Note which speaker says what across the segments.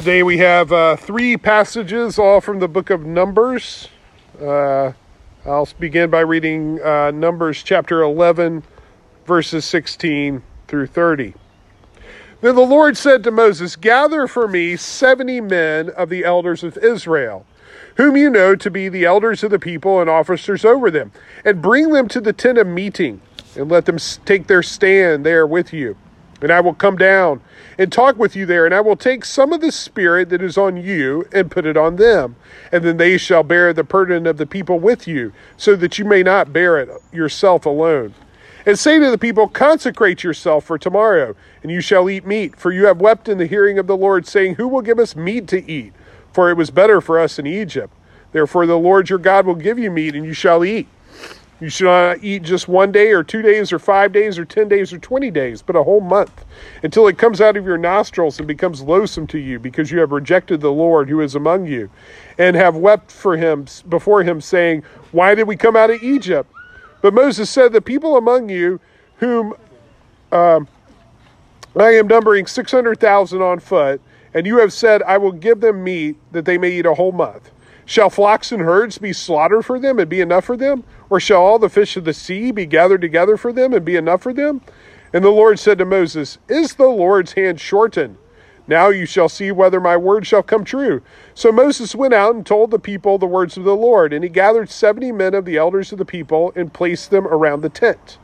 Speaker 1: Today we have uh, three passages, all from the book of Numbers. Uh, I'll begin by reading uh, Numbers chapter 11, verses 16 through 30. Then the Lord said to Moses, Gather for me 70 men of the elders of Israel, whom you know to be the elders of the people and officers over them, and bring them to the tent of meeting, and let them take their stand there with you. And I will come down and talk with you there, and I will take some of the spirit that is on you and put it on them. And then they shall bear the burden of the people with you, so that you may not bear it yourself alone. And say to the people, Consecrate yourself for tomorrow, and you shall eat meat. For you have wept in the hearing of the Lord, saying, Who will give us meat to eat? For it was better for us in Egypt. Therefore, the Lord your God will give you meat, and you shall eat. You should not eat just one day or two days or five days or ten days or twenty days, but a whole month, until it comes out of your nostrils and becomes loathsome to you, because you have rejected the Lord who is among you, and have wept for him before him, saying, Why did we come out of Egypt? But Moses said, The people among you whom uh, I am numbering six hundred thousand on foot, and you have said, I will give them meat that they may eat a whole month. Shall flocks and herds be slaughtered for them and be enough for them? Or shall all the fish of the sea be gathered together for them and be enough for them? And the Lord said to Moses, Is the Lord's hand shortened? Now you shall see whether my word shall come true. So Moses went out and told the people the words of the Lord, and he gathered seventy men of the elders of the people and placed them around the tent.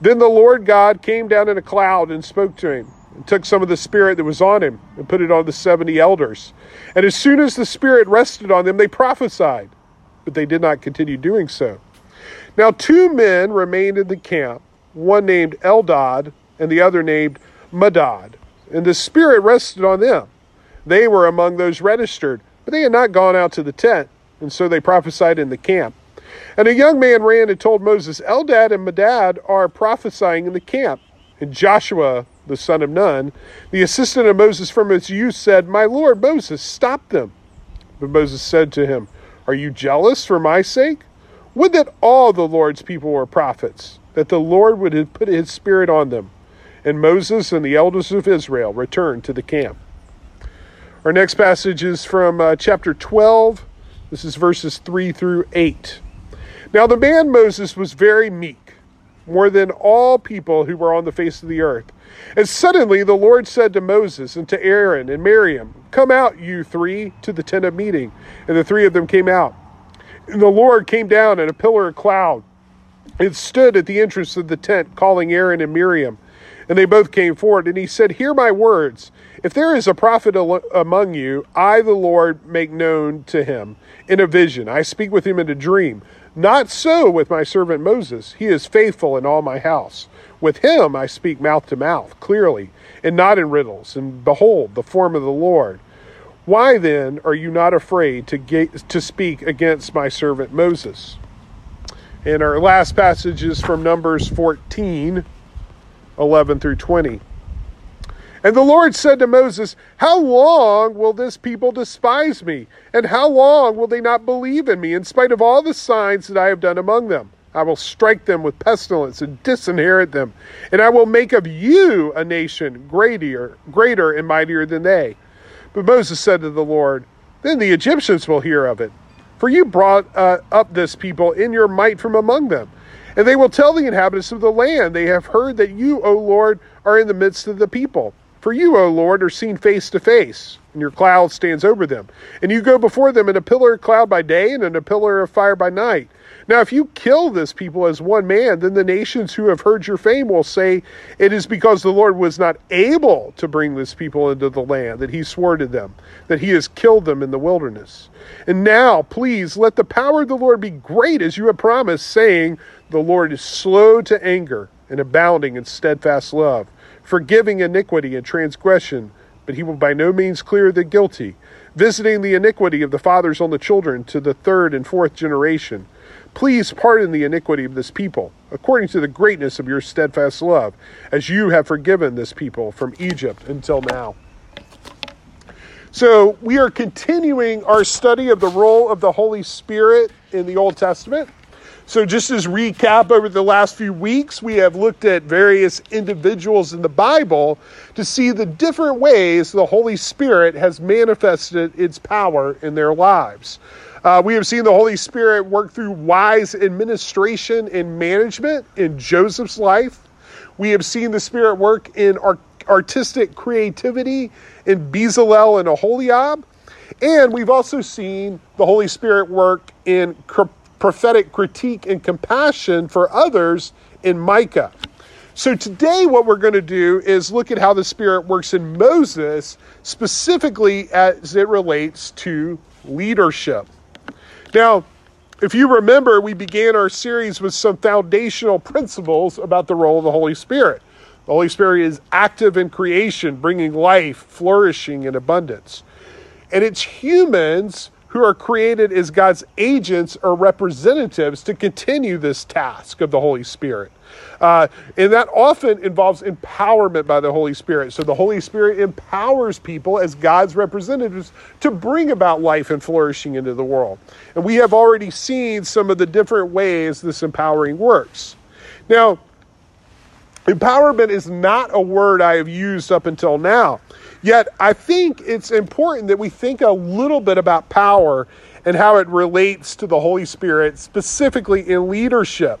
Speaker 1: Then the Lord God came down in a cloud and spoke to him, and took some of the spirit that was on him and put it on the seventy elders. And as soon as the spirit rested on them, they prophesied, but they did not continue doing so. Now, two men remained in the camp, one named Eldad and the other named Medad. And the Spirit rested on them. They were among those registered, but they had not gone out to the tent, and so they prophesied in the camp. And a young man ran and told Moses, Eldad and Medad are prophesying in the camp. And Joshua, the son of Nun, the assistant of Moses from his youth, said, My Lord Moses, stop them. But Moses said to him, Are you jealous for my sake? Would that all the Lord's people were prophets, that the Lord would put his spirit on them. And Moses and the elders of Israel returned to the camp. Our next passage is from uh, chapter 12. This is verses 3 through 8. Now the man Moses was very meek, more than all people who were on the face of the earth. And suddenly the Lord said to Moses and to Aaron and Miriam, Come out, you three, to the tent of meeting. And the three of them came out. And the Lord came down in a pillar of cloud and stood at the entrance of the tent, calling Aaron and Miriam. And they both came forward, and he said, Hear my words. If there is a prophet among you, I, the Lord, make known to him in a vision. I speak with him in a dream. Not so with my servant Moses. He is faithful in all my house. With him I speak mouth to mouth, clearly, and not in riddles. And behold, the form of the Lord. Why then are you not afraid to, get, to speak against my servant Moses? And our last passage is from Numbers 14 11 through 20. And the Lord said to Moses, How long will this people despise me? And how long will they not believe in me, in spite of all the signs that I have done among them? I will strike them with pestilence and disinherit them, and I will make of you a nation greater, greater and mightier than they. But Moses said to the Lord, Then the Egyptians will hear of it. For you brought uh, up this people in your might from among them. And they will tell the inhabitants of the land, They have heard that you, O Lord, are in the midst of the people. For you, O Lord, are seen face to face, and your cloud stands over them. And you go before them in a pillar of cloud by day and in a pillar of fire by night. Now, if you kill this people as one man, then the nations who have heard your fame will say, It is because the Lord was not able to bring this people into the land that he swore to them, that he has killed them in the wilderness. And now, please, let the power of the Lord be great as you have promised, saying, The Lord is slow to anger and abounding in steadfast love, forgiving iniquity and transgression, but he will by no means clear the guilty, visiting the iniquity of the fathers on the children to the third and fourth generation. Please pardon the iniquity of this people, according to the greatness of your steadfast love, as you have forgiven this people from Egypt until now. So, we are continuing our study of the role of the Holy Spirit in the Old Testament. So, just as recap over the last few weeks, we have looked at various individuals in the Bible to see the different ways the Holy Spirit has manifested its power in their lives. Uh, we have seen the Holy Spirit work through wise administration and management in Joseph's life. We have seen the Spirit work in artistic creativity in Bezalel and Aholiab. And we've also seen the Holy Spirit work in prophetic critique and compassion for others in Micah. So today, what we're going to do is look at how the Spirit works in Moses, specifically as it relates to leadership. Now, if you remember, we began our series with some foundational principles about the role of the Holy Spirit. The Holy Spirit is active in creation, bringing life, flourishing, and abundance. And it's humans who are created as God's agents or representatives to continue this task of the Holy Spirit. Uh, and that often involves empowerment by the Holy Spirit. So the Holy Spirit empowers people as God's representatives to bring about life and flourishing into the world. And we have already seen some of the different ways this empowering works. Now, empowerment is not a word I have used up until now. Yet, I think it's important that we think a little bit about power and how it relates to the Holy Spirit, specifically in leadership.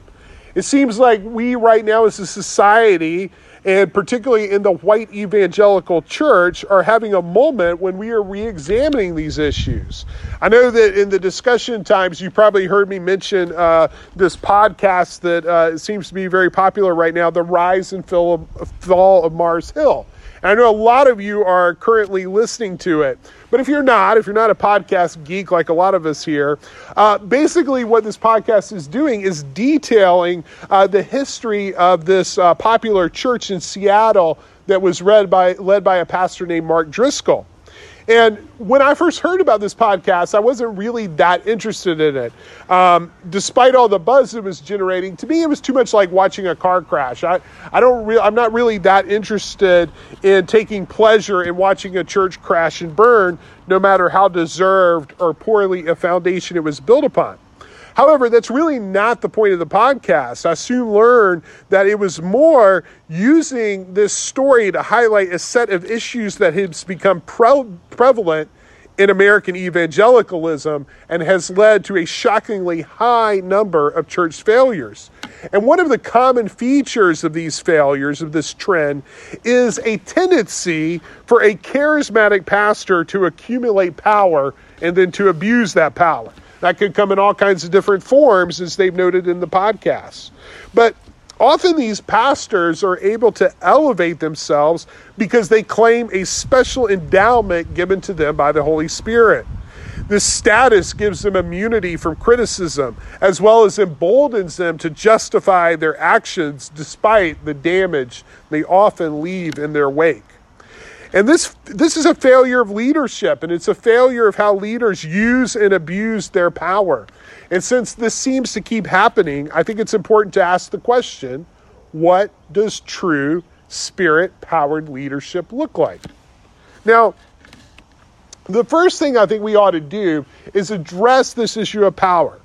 Speaker 1: It seems like we, right now, as a society, and particularly in the white evangelical church, are having a moment when we are re examining these issues. I know that in the discussion times, you probably heard me mention uh, this podcast that uh, seems to be very popular right now The Rise and Fall of Mars Hill. I know a lot of you are currently listening to it. But if you're not, if you're not a podcast geek like a lot of us here, uh, basically what this podcast is doing is detailing uh, the history of this uh, popular church in Seattle that was read by, led by a pastor named Mark Driscoll. And when I first heard about this podcast, I wasn't really that interested in it. Um, despite all the buzz it was generating, to me, it was too much like watching a car crash. I, I don't re- I'm not really that interested in taking pleasure in watching a church crash and burn, no matter how deserved or poorly a foundation it was built upon. However, that's really not the point of the podcast. I soon learned that it was more using this story to highlight a set of issues that has become pre- prevalent in American evangelicalism and has led to a shockingly high number of church failures. And one of the common features of these failures, of this trend, is a tendency for a charismatic pastor to accumulate power and then to abuse that power. That could come in all kinds of different forms, as they've noted in the podcast. But often these pastors are able to elevate themselves because they claim a special endowment given to them by the Holy Spirit. This status gives them immunity from criticism, as well as emboldens them to justify their actions despite the damage they often leave in their wake. And this this is a failure of leadership, and it's a failure of how leaders use and abuse their power. And since this seems to keep happening, I think it's important to ask the question, what does true spirit-powered leadership look like? Now, the first thing I think we ought to do is address this issue of power.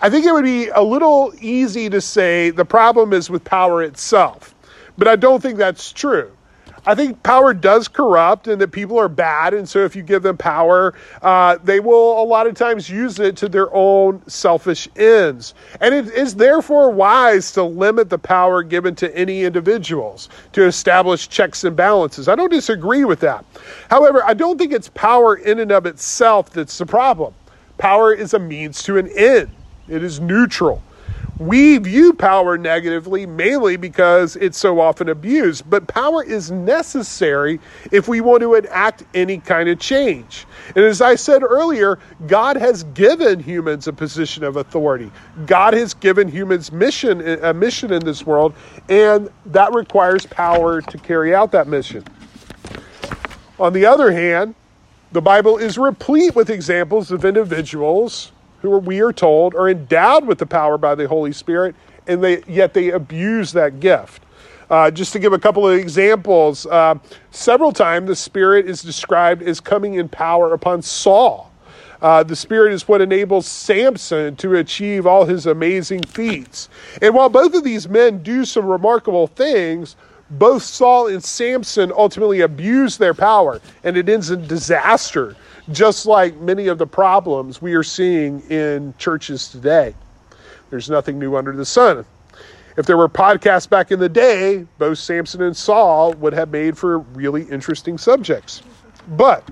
Speaker 1: I think it would be a little easy to say the problem is with power itself, but I don't think that's true. I think power does corrupt and that people are bad. And so if you give them power, uh, they will a lot of times use it to their own selfish ends. And it is therefore wise to limit the power given to any individuals to establish checks and balances. I don't disagree with that. However, I don't think it's power in and of itself that's the problem. Power is a means to an end, it is neutral. We view power negatively mainly because it's so often abused, but power is necessary if we want to enact any kind of change. And as I said earlier, God has given humans a position of authority. God has given humans mission a mission in this world, and that requires power to carry out that mission. On the other hand, the Bible is replete with examples of individuals who are, we are told are endowed with the power by the Holy Spirit, and they yet they abuse that gift. Uh, just to give a couple of examples, uh, several times the Spirit is described as coming in power upon Saul. Uh, the Spirit is what enables Samson to achieve all his amazing feats. And while both of these men do some remarkable things, both Saul and Samson ultimately abuse their power, and it ends in disaster, just like many of the problems we are seeing in churches today. There's nothing new under the sun. If there were podcasts back in the day, both Samson and Saul would have made for really interesting subjects. But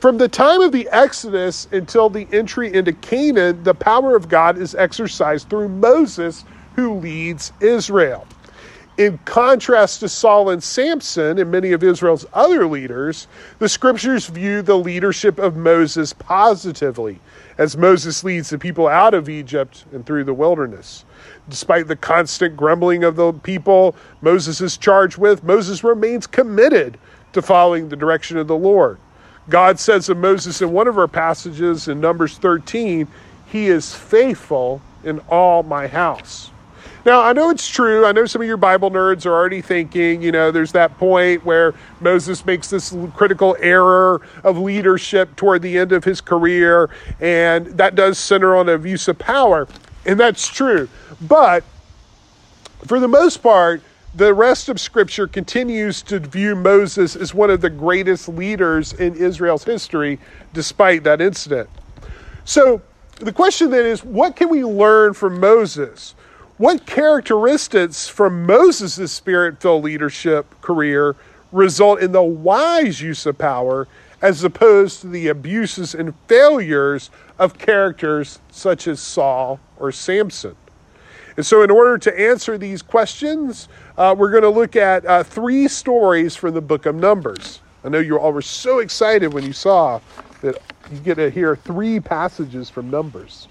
Speaker 1: from the time of the Exodus until the entry into Canaan, the power of God is exercised through Moses, who leads Israel. In contrast to Saul and Samson and many of Israel's other leaders, the scriptures view the leadership of Moses positively as Moses leads the people out of Egypt and through the wilderness. Despite the constant grumbling of the people Moses is charged with, Moses remains committed to following the direction of the Lord. God says of Moses in one of our passages in Numbers 13, He is faithful in all my house. Now, I know it's true. I know some of your Bible nerds are already thinking, you know, there's that point where Moses makes this critical error of leadership toward the end of his career, and that does center on abuse of power. And that's true. But for the most part, the rest of Scripture continues to view Moses as one of the greatest leaders in Israel's history, despite that incident. So the question then is what can we learn from Moses? What characteristics from Moses' spirit filled leadership career result in the wise use of power as opposed to the abuses and failures of characters such as Saul or Samson? And so, in order to answer these questions, uh, we're going to look at uh, three stories from the book of Numbers. I know you all were so excited when you saw that you get to hear three passages from Numbers.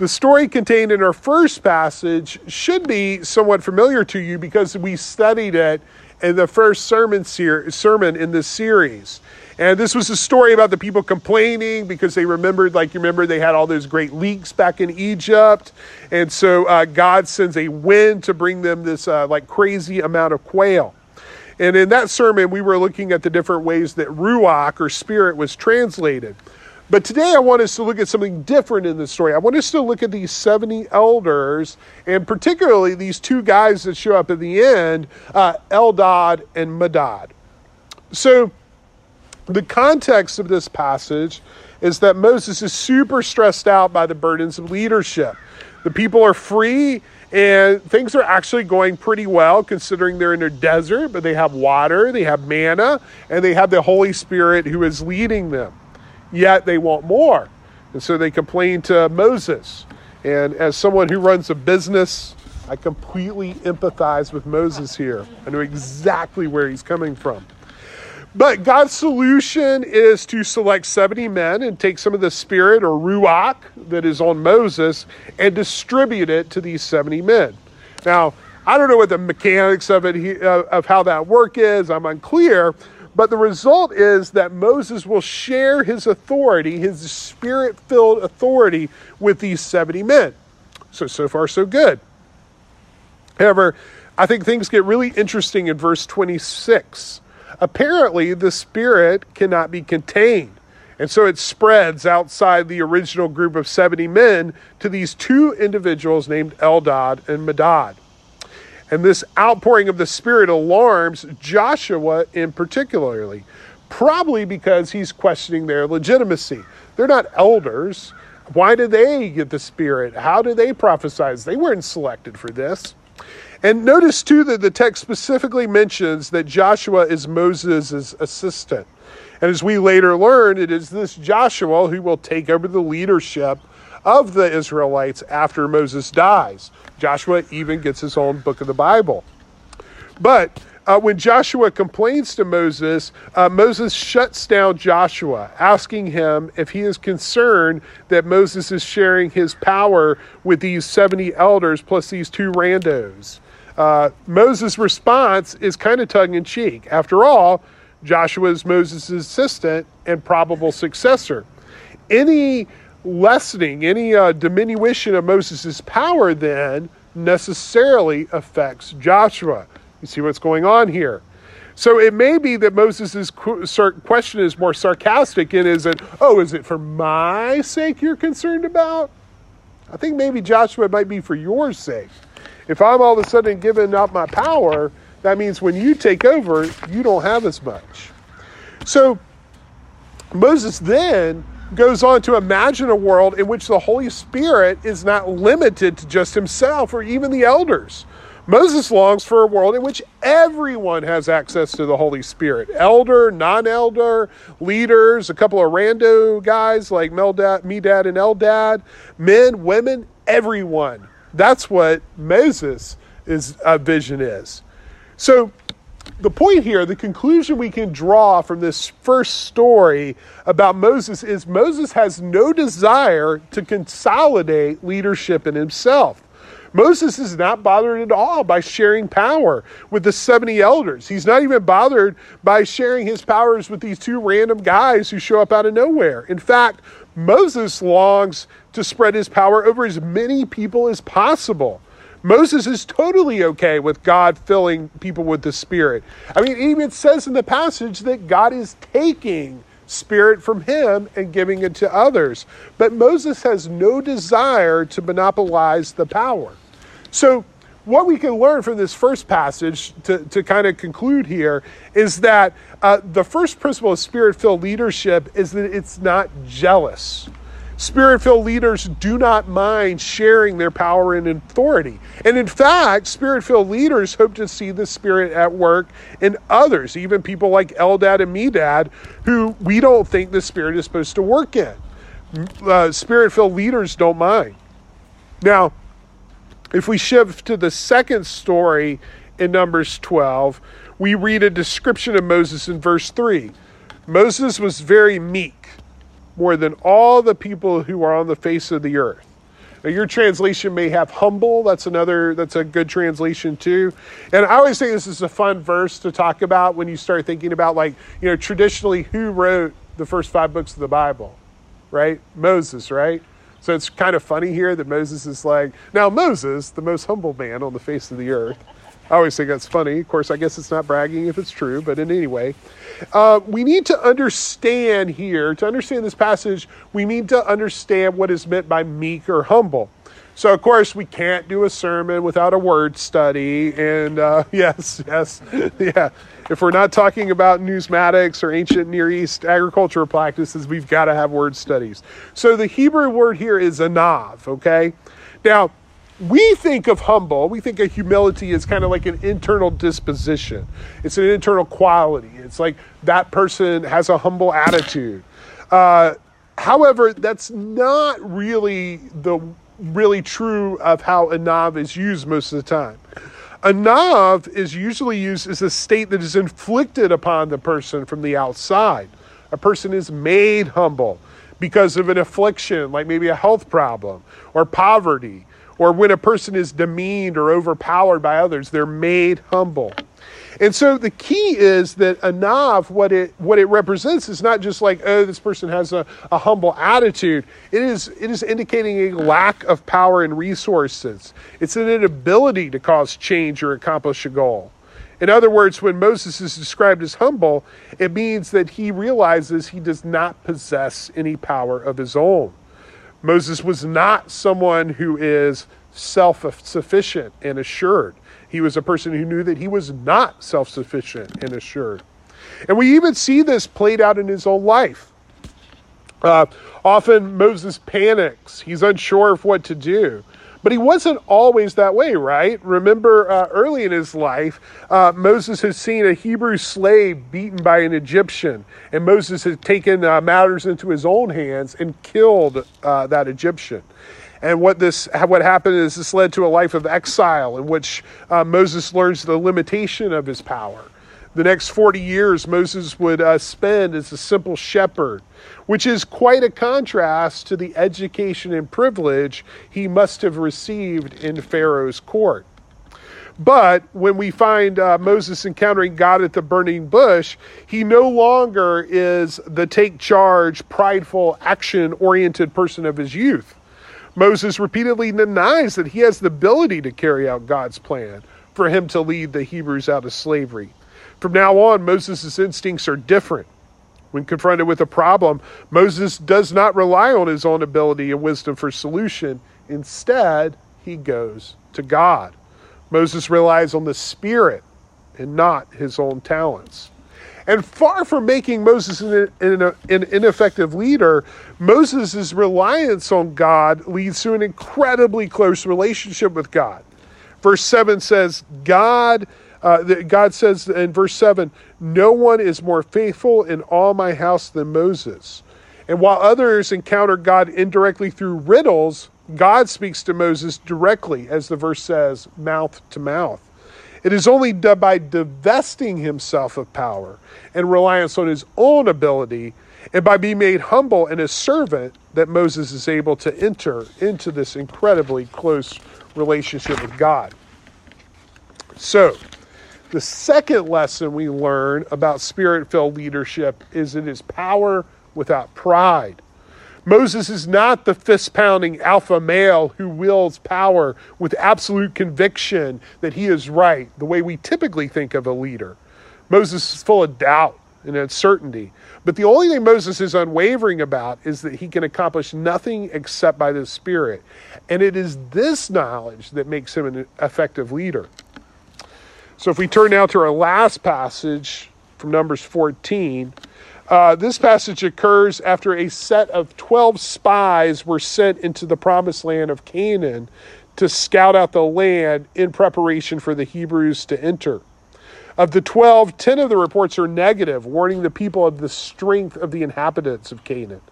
Speaker 1: The story contained in our first passage should be somewhat familiar to you because we studied it in the first sermon, ser- sermon in this series. And this was a story about the people complaining because they remembered, like you remember, they had all those great leeks back in Egypt. And so uh, God sends a wind to bring them this uh, like crazy amount of quail. And in that sermon, we were looking at the different ways that ruach or spirit was translated. But today I want us to look at something different in the story. I want us to look at these 70 elders, and particularly these two guys that show up at the end uh, Eldad and Medad. So, the context of this passage is that Moses is super stressed out by the burdens of leadership. The people are free and things are actually going pretty well considering they're in a desert, but they have water, they have manna, and they have the Holy Spirit who is leading them yet they want more. And so they complain to Moses. And as someone who runs a business, I completely empathize with Moses here. I know exactly where he's coming from. But God's solution is to select 70 men and take some of the spirit or ruach that is on Moses and distribute it to these 70 men. Now, I don't know what the mechanics of it uh, of how that work is. I'm unclear, but the result is that Moses will share his authority, his spirit filled authority, with these 70 men. So, so far, so good. However, I think things get really interesting in verse 26. Apparently, the spirit cannot be contained. And so it spreads outside the original group of 70 men to these two individuals named Eldad and Medad. And this outpouring of the Spirit alarms Joshua in particularly, probably because he's questioning their legitimacy. They're not elders. Why do they get the Spirit? How do they prophesy? They weren't selected for this. And notice too that the text specifically mentions that Joshua is Moses' assistant. And as we later learn, it is this Joshua who will take over the leadership of the Israelites after Moses dies. Joshua even gets his own book of the Bible. But uh, when Joshua complains to Moses, uh, Moses shuts down Joshua, asking him if he is concerned that Moses is sharing his power with these 70 elders plus these two randos. Uh, Moses' response is kind of tongue in cheek. After all, Joshua is Moses' assistant and probable successor. Any lessening, any uh, diminution of Moses' power then necessarily affects Joshua. You see what's going on here. So it may be that Moses' question is more sarcastic and is oh, is it for my sake you're concerned about? I think maybe Joshua might be for your sake. If I'm all of a sudden giving up my power, that means when you take over, you don't have as much. So Moses then goes on to imagine a world in which the Holy Spirit is not limited to just himself or even the elders. Moses longs for a world in which everyone has access to the Holy Spirit elder, non elder, leaders, a couple of rando guys like Meldad, Medad, and Eldad, men, women, everyone. That's what Moses' uh, vision is. So the point here, the conclusion we can draw from this first story about Moses is Moses has no desire to consolidate leadership in himself. Moses is not bothered at all by sharing power with the 70 elders. He's not even bothered by sharing his powers with these two random guys who show up out of nowhere. In fact, Moses longs to spread his power over as many people as possible. Moses is totally okay with God filling people with the Spirit. I mean, even says in the passage that God is taking Spirit from him and giving it to others. But Moses has no desire to monopolize the power. So, what we can learn from this first passage to, to kind of conclude here is that uh, the first principle of spirit filled leadership is that it's not jealous. Spirit filled leaders do not mind sharing their power and authority. And in fact, spirit filled leaders hope to see the Spirit at work in others, even people like Eldad and Medad, who we don't think the Spirit is supposed to work in. Uh, spirit filled leaders don't mind. Now, if we shift to the second story in Numbers 12, we read a description of Moses in verse 3. Moses was very meek more than all the people who are on the face of the earth. Now, your translation may have humble. That's another, that's a good translation too. And I always think this is a fun verse to talk about when you start thinking about, like, you know, traditionally who wrote the first five books of the Bible, right? Moses, right? So it's kind of funny here that Moses is like, now Moses, the most humble man on the face of the earth. I always think that's funny. Of course, I guess it's not bragging if it's true, but in any way, uh, we need to understand here, to understand this passage, we need to understand what is meant by meek or humble. So, of course, we can't do a sermon without a word study. And uh, yes, yes, yeah. If we're not talking about numismatics or ancient Near East agricultural practices, we've got to have word studies. So, the Hebrew word here is anav, okay? Now, we think of humble, we think of humility as kind of like an internal disposition. It's an internal quality. It's like that person has a humble attitude. Uh, however, that's not really the really true of how anav is used most of the time. Anav is usually used as a state that is inflicted upon the person from the outside. A person is made humble because of an affliction, like maybe a health problem or poverty or when a person is demeaned or overpowered by others, they're made humble. And so the key is that anav, what it what it represents is not just like, oh, this person has a, a humble attitude. It is it is indicating a lack of power and resources. It's an inability to cause change or accomplish a goal. In other words, when Moses is described as humble, it means that he realizes he does not possess any power of his own. Moses was not someone who is self sufficient and assured. He was a person who knew that he was not self sufficient and assured. And we even see this played out in his own life. Uh, often Moses panics, he's unsure of what to do. But he wasn't always that way, right? Remember, uh, early in his life, uh, Moses had seen a Hebrew slave beaten by an Egyptian, and Moses had taken uh, matters into his own hands and killed uh, that Egyptian. And what this, what happened is this led to a life of exile in which uh, Moses learns the limitation of his power. The next 40 years Moses would uh, spend as a simple shepherd, which is quite a contrast to the education and privilege he must have received in Pharaoh's court. But when we find uh, Moses encountering God at the burning bush, he no longer is the take charge, prideful, action oriented person of his youth. Moses repeatedly denies that he has the ability to carry out God's plan for him to lead the Hebrews out of slavery. From now on, Moses' instincts are different. When confronted with a problem, Moses does not rely on his own ability and wisdom for solution. Instead, he goes to God. Moses relies on the Spirit and not his own talents. And far from making Moses an, an, an, ineffective leader, Moses' reliance on God leads to an incredibly close relationship with God. Verse 7 says, God, uh, God says in verse 7, No one is more faithful in all my house than Moses. And while others encounter God indirectly through riddles, God speaks to Moses directly, as the verse says, mouth to mouth. It is only by divesting himself of power and reliance on his own ability and by being made humble and a servant that Moses is able to enter into this incredibly close relationship with God. So, the second lesson we learn about spirit filled leadership is it is power without pride. Moses is not the fist pounding alpha male who wields power with absolute conviction that he is right, the way we typically think of a leader. Moses is full of doubt and uncertainty. But the only thing Moses is unwavering about is that he can accomplish nothing except by the Spirit. And it is this knowledge that makes him an effective leader. So if we turn now to our last passage from Numbers 14, uh, this passage occurs after a set of 12 spies were sent into the promised land of Canaan to scout out the land in preparation for the Hebrews to enter. Of the 12, 10 of the reports are negative, warning the people of the strength of the inhabitants of Canaan.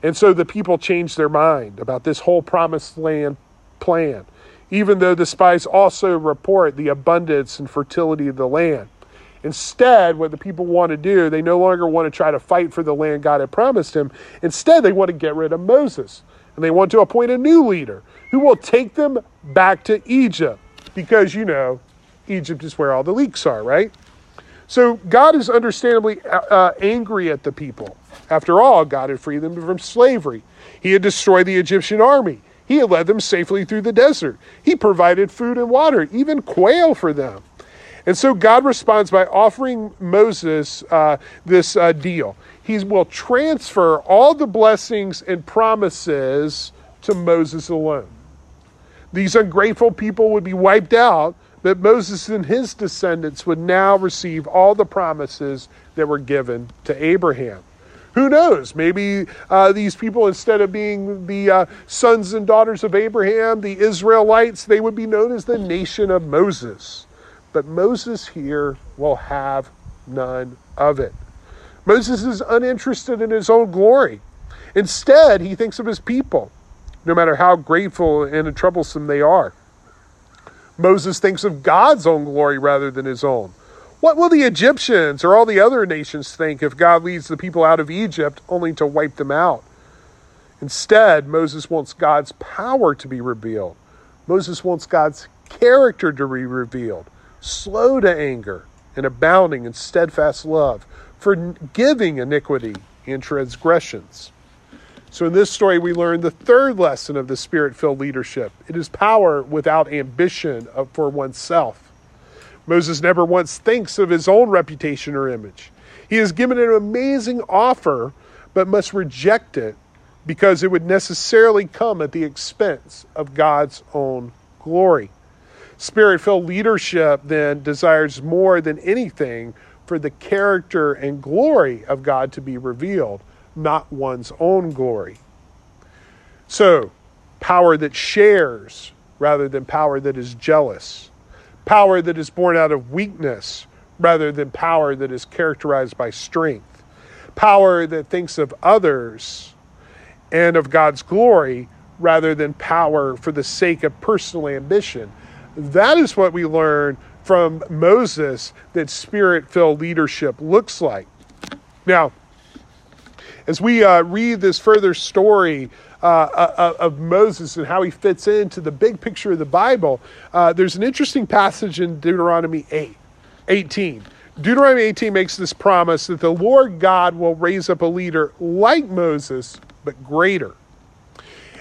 Speaker 1: And so the people changed their mind about this whole promised land plan, even though the spies also report the abundance and fertility of the land. Instead, what the people want to do, they no longer want to try to fight for the land God had promised him. Instead, they want to get rid of Moses. And they want to appoint a new leader who will take them back to Egypt. Because, you know, Egypt is where all the leeks are, right? So God is understandably uh, uh angry at the people. After all, God had freed them from slavery. He had destroyed the Egyptian army. He had led them safely through the desert. He provided food and water, even quail for them. And so God responds by offering Moses uh, this uh, deal. He will transfer all the blessings and promises to Moses alone. These ungrateful people would be wiped out, but Moses and his descendants would now receive all the promises that were given to Abraham. Who knows? Maybe uh, these people, instead of being the uh, sons and daughters of Abraham, the Israelites, they would be known as the nation of Moses. But Moses here will have none of it. Moses is uninterested in his own glory. Instead, he thinks of his people, no matter how grateful and troublesome they are. Moses thinks of God's own glory rather than his own. What will the Egyptians or all the other nations think if God leads the people out of Egypt only to wipe them out? Instead, Moses wants God's power to be revealed. Moses wants God's character to be revealed slow to anger, and abounding in steadfast love, forgiving iniquity and transgressions. So, in this story, we learn the third lesson of the spirit filled leadership it is power without ambition uh, for oneself. Moses never once thinks of his own reputation or image. He is given an amazing offer, but must reject it because it would necessarily come at the expense of God's own glory. Spirit filled leadership then desires more than anything for the character and glory of God to be revealed, not one's own glory. So, power that shares rather than power that is jealous, power that is born out of weakness rather than power that is characterized by strength, power that thinks of others and of God's glory rather than power for the sake of personal ambition that is what we learn from Moses that spirit filled leadership looks like. Now, as we uh, read this further story uh, uh, of Moses and how he fits into the big picture of the Bible, uh, there's an interesting passage in Deuteronomy 8, 18. Deuteronomy 18 makes this promise that the Lord God will raise up a leader like Moses, but greater.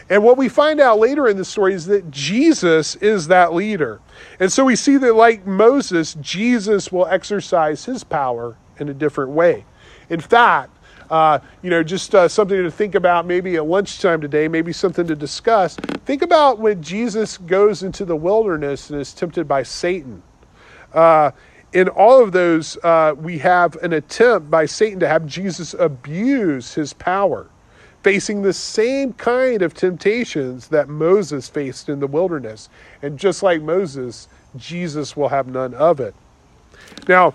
Speaker 1: And what we find out later in the story is that Jesus is that leader. And so we see that, like Moses, Jesus will exercise his power in a different way. In fact, uh, you know, just uh, something to think about maybe at lunchtime today, maybe something to discuss. Think about when Jesus goes into the wilderness and is tempted by Satan. Uh, in all of those, uh, we have an attempt by Satan to have Jesus abuse his power, facing the same kind of temptations that Moses faced in the wilderness. And just like Moses, Jesus will have none of it. Now,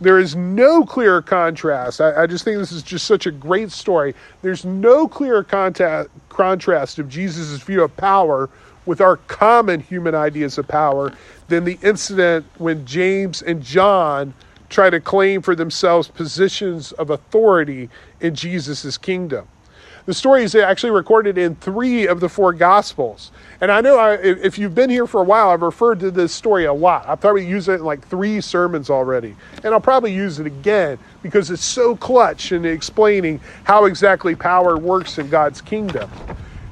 Speaker 1: there is no clear contrast. I, I, just think this is just such a great story. There's no clear contact, contrast of Jesus' view of power with our common human ideas of power than the incident when James and John try to claim for themselves positions of authority in Jesus' kingdom. The story is actually recorded in three of the four Gospels. And I know I, if you've been here for a while, I've referred to this story a lot. I've probably used it in like three sermons already. And I'll probably use it again because it's so clutch in explaining how exactly power works in God's kingdom.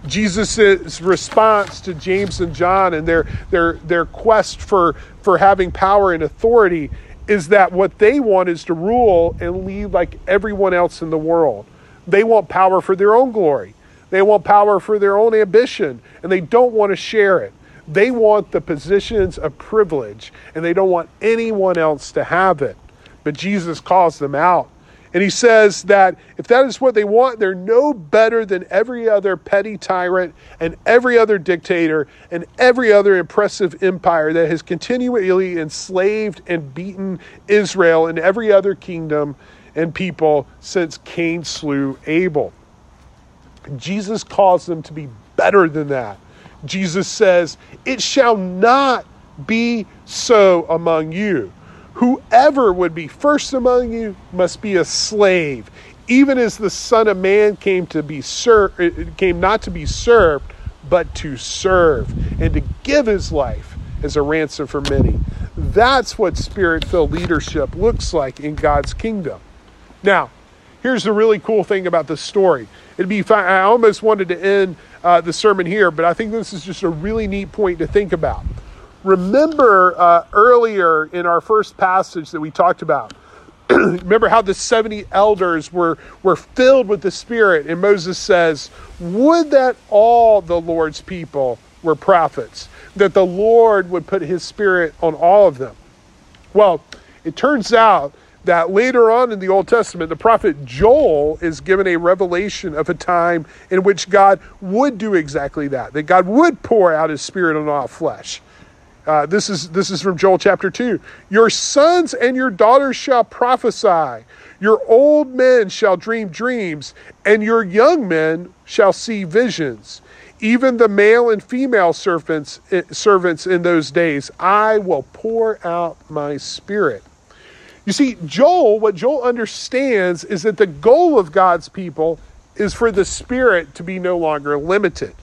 Speaker 1: Jesus' response to James and John and their, their, their quest for, for having power and authority is that what they want is to rule and lead like everyone else in the world. They want power for their own glory. They want power for their own ambition, and they don't want to share it. They want the positions of privilege, and they don't want anyone else to have it. But Jesus calls them out. And he says that if that is what they want, they're no better than every other petty tyrant and every other dictator and every other impressive empire that has continually enslaved and beaten Israel and every other kingdom and people since Cain slew Abel. Jesus calls them to be better than that. Jesus says, It shall not be so among you. Whoever would be first among you must be a slave, even as the Son of Man came to be served, came not to be served, but to serve, and to give his life as a ransom for many. That's what spirit filled leadership looks like in God's kingdom. Now, here's the really cool thing about this story. It'd be fine. I almost wanted to end uh, the sermon here, but I think this is just a really neat point to think about. Remember uh, earlier in our first passage that we talked about, remember how the 70 elders were, were filled with the Spirit, and Moses says, Would that all the Lord's people were prophets, that the Lord would put his Spirit on all of them. Well, it turns out that later on in the Old Testament, the prophet Joel is given a revelation of a time in which God would do exactly that, that God would pour out his spirit on all flesh. Uh, this is this is from Joel chapter 2. Your sons and your daughters shall prophesy. Your old men shall dream dreams, and your young men shall see visions. Even the male and female servants, eh, servants in those days, I will pour out my spirit. You see, Joel, what Joel understands is that the goal of God's people is for the Spirit to be no longer limited.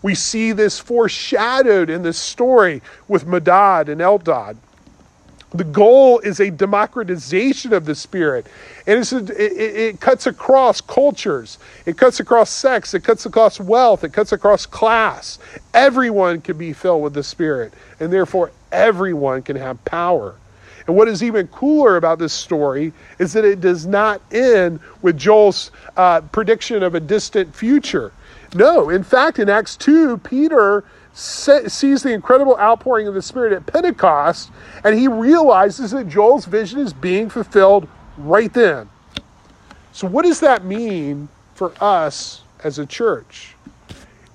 Speaker 1: We see this foreshadowed in this story with Madad and Eldad. The goal is a democratization of the Spirit. And a, it, it cuts across cultures, it cuts across sex, it cuts across wealth, it cuts across class. Everyone can be filled with the Spirit, and therefore everyone can have power. And what is even cooler about this story is that it does not end with Joel's uh, prediction of a distant future. No, in fact, in Acts 2, Peter sees the incredible outpouring of the Spirit at Pentecost, and he realizes that Joel's vision is being fulfilled right then. So, what does that mean for us as a church?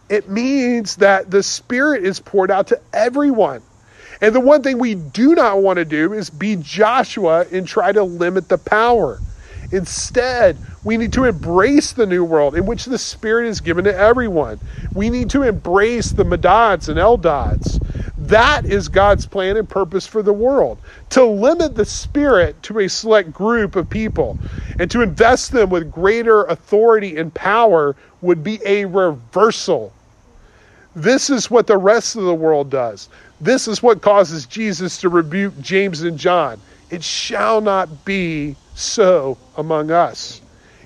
Speaker 1: It means that the Spirit is poured out to everyone. And the one thing we do not want to do is be Joshua and try to limit the power. Instead, we need to embrace the new world in which the Spirit is given to everyone. We need to embrace the Medads and Eldads. That is God's plan and purpose for the world to limit the Spirit to a select group of people and to invest them with greater authority and power would be a reversal. This is what the rest of the world does. This is what causes Jesus to rebuke James and John. It shall not be so among us.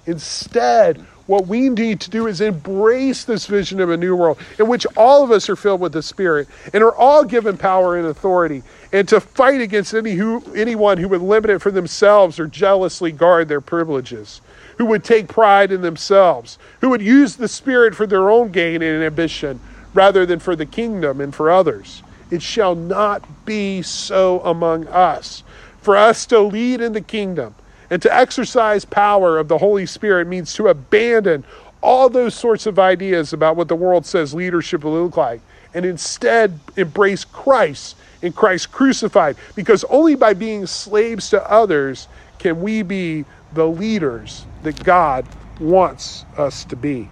Speaker 1: Instead, what we need to do is embrace this vision of a new world in which all of us are filled with the Spirit and are all given power and authority, and to fight against any who, anyone who would limit it for themselves or jealously guard their privileges, who would take pride in themselves, who would use the Spirit for their own gain and ambition rather than for the kingdom and for others. It shall not be so among us. For us to lead in the kingdom and to exercise power of the Holy Spirit means to abandon all those sorts of ideas about what the world says leadership will look like and instead embrace Christ and Christ crucified. Because only by being slaves to others can we be the leaders that God wants us to be.